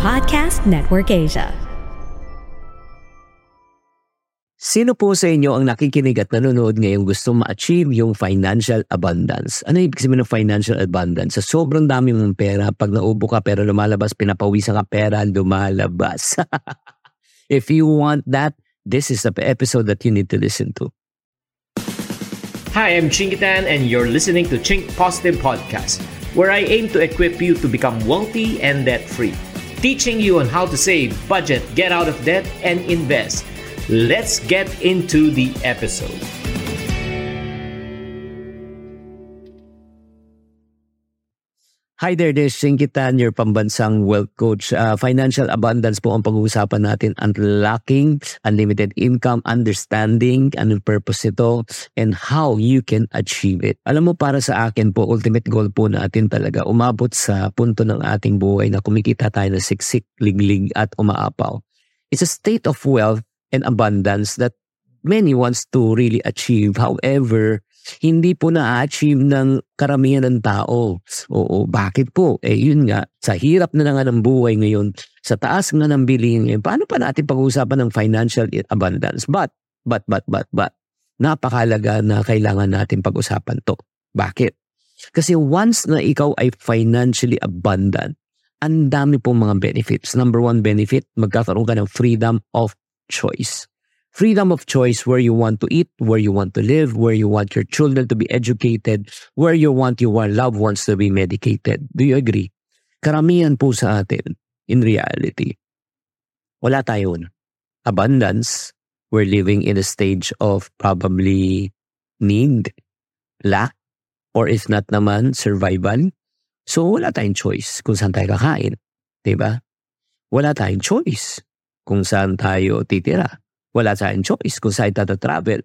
Podcast Network Asia. Sino po sa inyo ang nakikinig at nanonood ngayong gusto ma-achieve yung financial abundance? Ano ibig sabihin ng financial abundance? Sa sobrang dami mong pera, pag naubo ka pero lumalabas, pinapawisan ka pera, lumalabas. If you want that, this is the episode that you need to listen to. Hi, I'm Chingitan, and you're listening to Chink Positive Podcast, where I aim to equip you to become wealthy and debt free, teaching you on how to save, budget, get out of debt, and invest. Let's get into the episode. Hi there, this is Shinkitan, your pambansang wealth coach. Uh, financial abundance po ang pag-uusapan natin. Unlocking unlimited income, understanding anong purpose ito, and how you can achieve it. Alam mo, para sa akin po, ultimate goal po natin talaga umabot sa punto ng ating buhay na kumikita tayo na siksik, liglig at umaapaw. It's a state of wealth and abundance that many wants to really achieve. However, hindi po na-achieve ng karamihan ng tao. Oo, bakit po? Eh yun nga, sa hirap na nga ng buhay ngayon, sa taas nga ng bilihin ngayon, paano pa natin pag-uusapan ng financial abundance? But, but, but, but, but, napakalaga na kailangan natin pag-usapan to. Bakit? Kasi once na ikaw ay financially abundant, ang dami pong mga benefits. Number one benefit, magkakaroon ka ng freedom of choice freedom of choice where you want to eat, where you want to live, where you want your children to be educated, where you want your loved ones to be medicated. Do you agree? Karamihan po sa atin, in reality, wala tayo. Abundance, we're living in a stage of probably need, lack, or if not naman, survival. So wala tayong choice kung saan tayo kakain. Diba? Wala tayong choice kung saan tayo titira wala tayong choice kung saan tayo travel.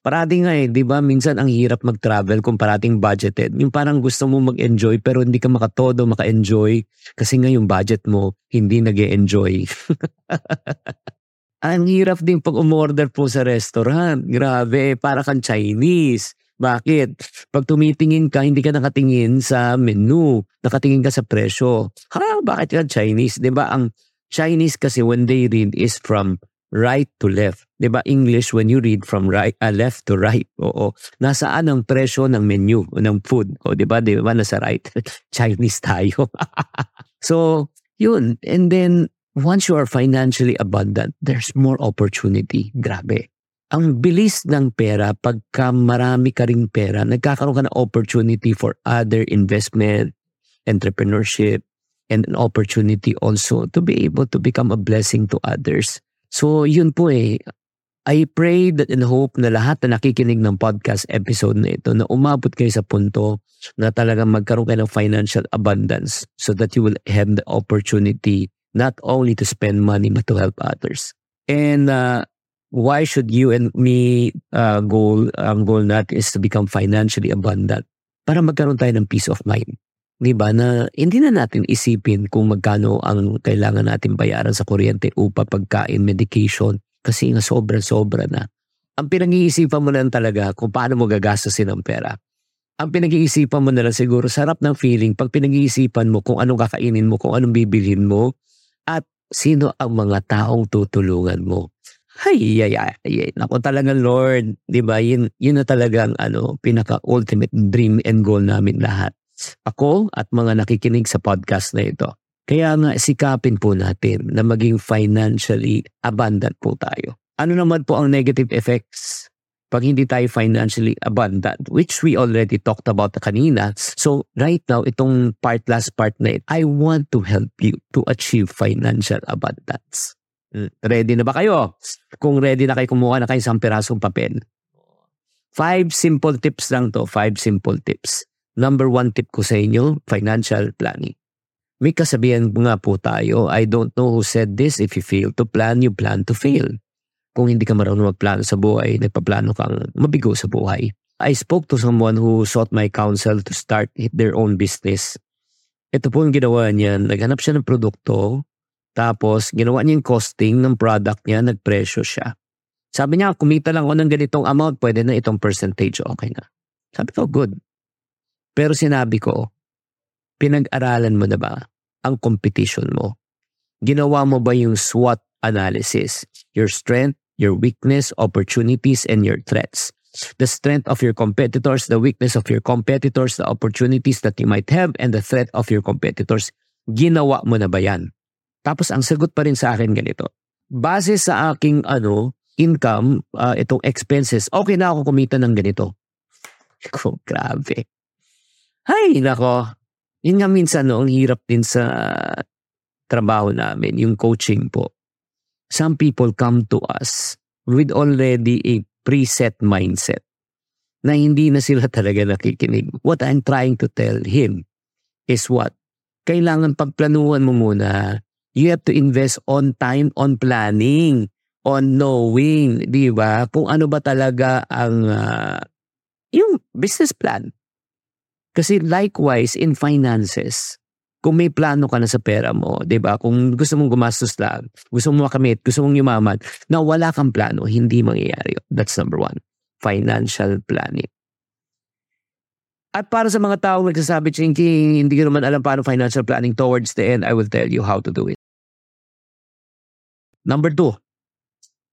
Parating nga eh, di ba, minsan ang hirap mag-travel kung parating budgeted. Yung parang gusto mo mag-enjoy pero hindi ka makatodo, maka-enjoy kasi nga yung budget mo hindi nag enjoy ang hirap din pag umorder po sa restaurant. Grabe, para kang Chinese. Bakit? Pag tumitingin ka, hindi ka nakatingin sa menu. Nakatingin ka sa presyo. Ha, bakit ka Chinese? Ba ang Chinese kasi when they read is from right to left. ba English when you read from right uh, left to right. Oo. Nasaan ang presyo ng menu ng food? O 'di ba? 'Di ba nasa right? Chinese tayo. so, yun. And then once you are financially abundant, there's more opportunity. Grabe. Ang bilis ng pera, pagka marami ka ring pera, nagkakaroon ka ng opportunity for other investment, entrepreneurship, and an opportunity also to be able to become a blessing to others. So yun po eh. I pray that and hope na lahat na nakikinig ng podcast episode na ito na umabot kayo sa punto na talagang magkaroon kayo ng financial abundance so that you will have the opportunity not only to spend money but to help others. And uh, why should you and me uh, goal, ang goal natin is to become financially abundant para magkaroon tayo ng peace of mind. 'Di ba na hindi na natin isipin kung magkano ang kailangan natin bayaran sa kuryente, upa, pagkain, medication kasi nga sobra-sobra na. Ang pinag-iisipan mo lang talaga kung paano mo gagastusin ang pera. Ang pinag-iisipan mo na lang siguro sarap ng feeling pag pinag-iisipan mo kung anong kakainin mo, kung anong bibilhin mo at sino ang mga taong tutulungan mo. Ay, ay, ay, ay. Talaga Lord, 'di ba? Yun, yun na talagang ano, pinaka ultimate dream and goal namin lahat ako at mga nakikinig sa podcast na ito. Kaya nga sikapin po natin na maging financially abundant po tayo. Ano naman po ang negative effects pag hindi tayo financially abundant, which we already talked about kanina. So right now, itong part last part na ito, I want to help you to achieve financial abundance. Hmm, ready na ba kayo? Kung ready na kayo, kumuha na kayo sa pirasong papel. Five simple tips lang to, five simple tips number one tip ko sa inyo, financial planning. May kasabihan nga po tayo, I don't know who said this, if you fail to plan, you plan to fail. Kung hindi ka marunong magplano sa buhay, nagpaplano kang mabigo sa buhay. I spoke to someone who sought my counsel to start their own business. Ito po yung ginawa niya, naghanap siya ng produkto, tapos ginawa niya yung costing ng product niya, nagpresyo siya. Sabi niya, kumita lang ako ng ganitong amount, pwede na itong percentage, okay na. Sabi ko, good. Pero sinabi ko, pinag-aralan mo na ba ang competition mo? Ginawa mo ba yung SWOT analysis? Your strength, your weakness, opportunities, and your threats. The strength of your competitors, the weakness of your competitors, the opportunities that you might have, and the threat of your competitors. Ginawa mo na ba yan? Tapos ang sagot pa rin sa akin ganito. Base sa aking ano, income, uh, itong expenses, okay na ako kumita ng ganito. Ko, grabe. Hay, nako. Yun nga minsan, no, ang hirap din sa trabaho namin, yung coaching po. Some people come to us with already a preset mindset na hindi na sila talaga nakikinig. What I'm trying to tell him is what? Kailangan pagplanuhan mo muna You have to invest on time, on planning, on knowing, di ba? Kung ano ba talaga ang uh, yung business plan. Kasi likewise in finances, kung may plano ka na sa pera mo, 'di ba? Kung gusto mong gumastos lang, gusto mong makamit, gusto mong yumaman, na wala kang plano, hindi mangyayari. That's number one. Financial planning. At para sa mga taong nagsasabi, Chinky, hindi ko naman alam paano financial planning towards the end, I will tell you how to do it. Number two,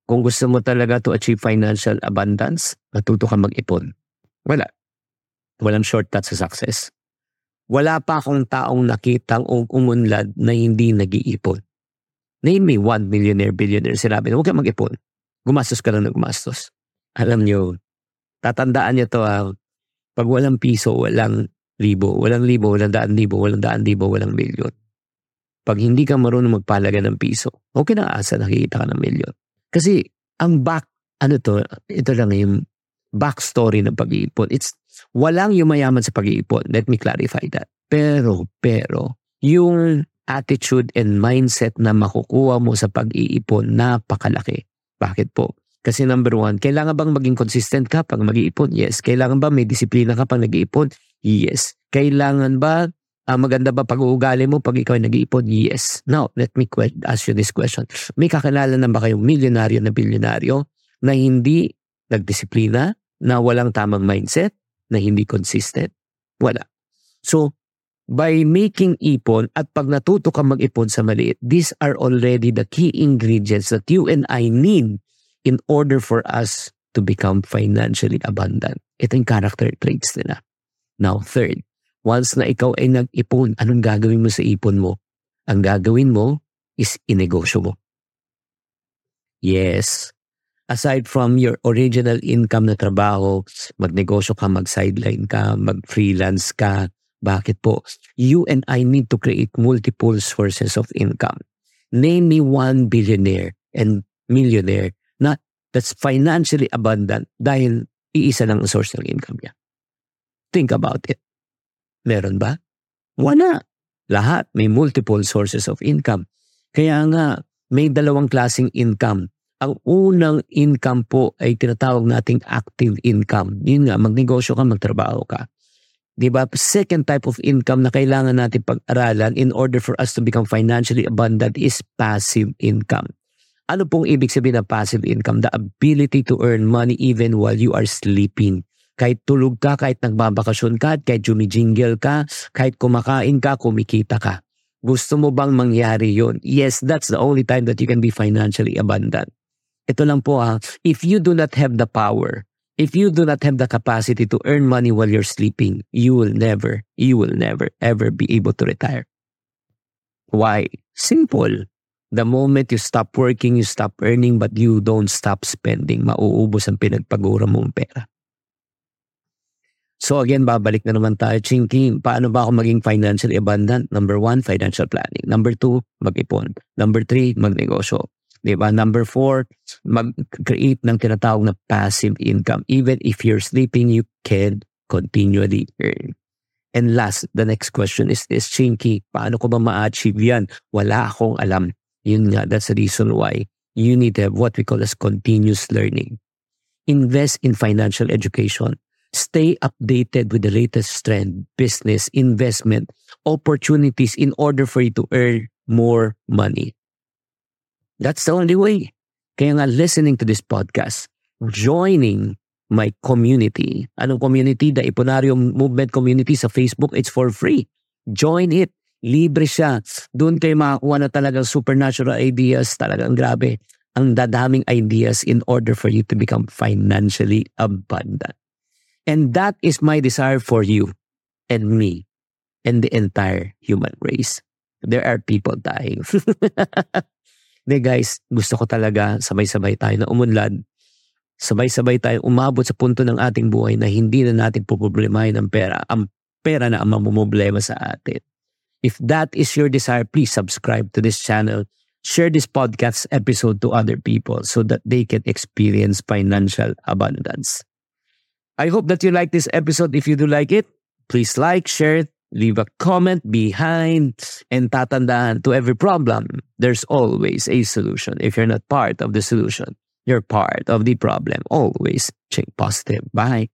kung gusto mo talaga to achieve financial abundance, matuto ka mag-ipon. Wala. Walang shortcut sa success. Wala pa akong taong nakitang umunlad na hindi nag-iipon. Name me one millionaire, billionaire. Sinabi na huwag ka mag-ipon. Gumastos ka lang na gumastos. Alam nyo, tatandaan nyo to ha. Pag walang piso, walang libo. Walang libo, walang daan libo, walang daan libo, walang milyon. Pag hindi ka marunong magpalaga ng piso, okay na asa nakikita ka ng milyon. Kasi ang back, ano to, ito lang yung backstory ng pag-iipon. It's walang yumayaman sa pag-iipon. Let me clarify that. Pero, pero, yung attitude and mindset na makukuha mo sa pag-iipon, napakalaki. Bakit po? Kasi number one, kailangan bang maging consistent ka pag mag-iipon? Yes. Kailangan ba may disiplina ka pag nag-iipon? Yes. Kailangan ba Uh, maganda ba pag-uugali mo pag ikaw ay nag-iipon? Yes. Now, let me ask you this question. May kakilala na ba kayong milyonaryo na bilyonaryo na hindi nagdisiplina, na walang tamang mindset, na hindi consistent? Wala. So, by making ipon at pag natuto ka mag-ipon sa maliit, these are already the key ingredients that you and I need in order for us to become financially abundant. Ito yung character traits nila. Now, third, Once na ikaw ay nag-ipon, anong gagawin mo sa ipon mo? Ang gagawin mo is inegosyo mo. Yes. Aside from your original income na trabaho, magnegosyo ka, mag-sideline ka, mag-freelance ka. Bakit po? You and I need to create multiple sources of income. Name me one billionaire and millionaire na that's financially abundant dahil iisa lang ang source ng income niya. Think about it. Meron ba? Wala. Lahat may multiple sources of income. Kaya nga, may dalawang klasing income. Ang unang income po ay tinatawag nating active income. Yun nga, magnegosyo ka, magtrabaho ka. Di ba? Second type of income na kailangan natin pag-aralan in order for us to become financially abundant is passive income. Ano pong ibig sabihin ng passive income? The ability to earn money even while you are sleeping. Kahit tulog ka, kahit nagbabakasyon ka, kahit jumijingle ka, kahit kumakain ka, kumikita ka. Gusto mo bang mangyari yon? Yes, that's the only time that you can be financially abundant. Ito lang po ha, if you do not have the power, if you do not have the capacity to earn money while you're sleeping, you will never, you will never, ever be able to retire. Why? Simple. The moment you stop working, you stop earning, but you don't stop spending, mauubos ang pinagpagura mong pera. So again, babalik na naman tayo. Chinky, paano ba ako maging financially abundant? Number one, financial planning. Number two, mag-ipon. Number three, magnegosyo. Diba? Number four, mag-create ng tinatawag na passive income. Even if you're sleeping, you can continually earn. And last, the next question is this, Chinky, paano ko ba ma-achieve yan? Wala akong alam. Yun nga, that's the reason why you need to have what we call as continuous learning. Invest in financial education Stay updated with the latest trend, business, investment, opportunities in order for you to earn more money. That's the only way. Kaya nga listening to this podcast, joining my community. Anong community? The Iponarium Movement Community sa Facebook. It's for free. Join it. Libre siya. Doon kayo makakuha na talagang supernatural ideas. Talagang grabe. Ang dadaming ideas in order for you to become financially abundant. And that is my desire for you and me and the entire human race. There are people dying. De guys, gusto ko talaga sabay-sabay tayo na umunlad. Sabay-sabay tayo umabot sa punto ng ating buhay na hindi na natin puproblemahin ng pera. Ang pera na ang mamumblema sa atin. If that is your desire, please subscribe to this channel. Share this podcast episode to other people so that they can experience financial abundance. I hope that you like this episode. If you do like it, please like, share, leave a comment behind, and tatandaan to every problem, there's always a solution. If you're not part of the solution, you're part of the problem. Always think positive. Bye.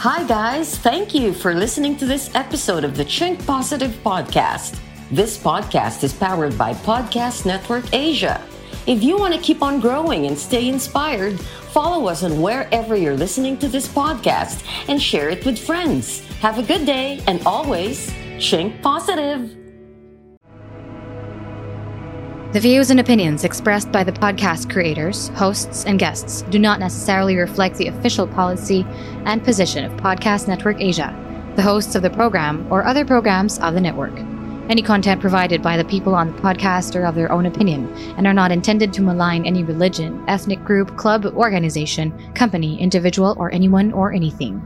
Hi, guys. Thank you for listening to this episode of the Chink Positive Podcast. This podcast is powered by Podcast Network Asia. If you want to keep on growing and stay inspired, follow us on wherever you're listening to this podcast and share it with friends. Have a good day and always think Positive. The views and opinions expressed by the podcast creators, hosts, and guests do not necessarily reflect the official policy and position of Podcast Network Asia, the hosts of the program, or other programs of the network. Any content provided by the people on the podcast are of their own opinion and are not intended to malign any religion, ethnic group, club, organization, company, individual, or anyone or anything.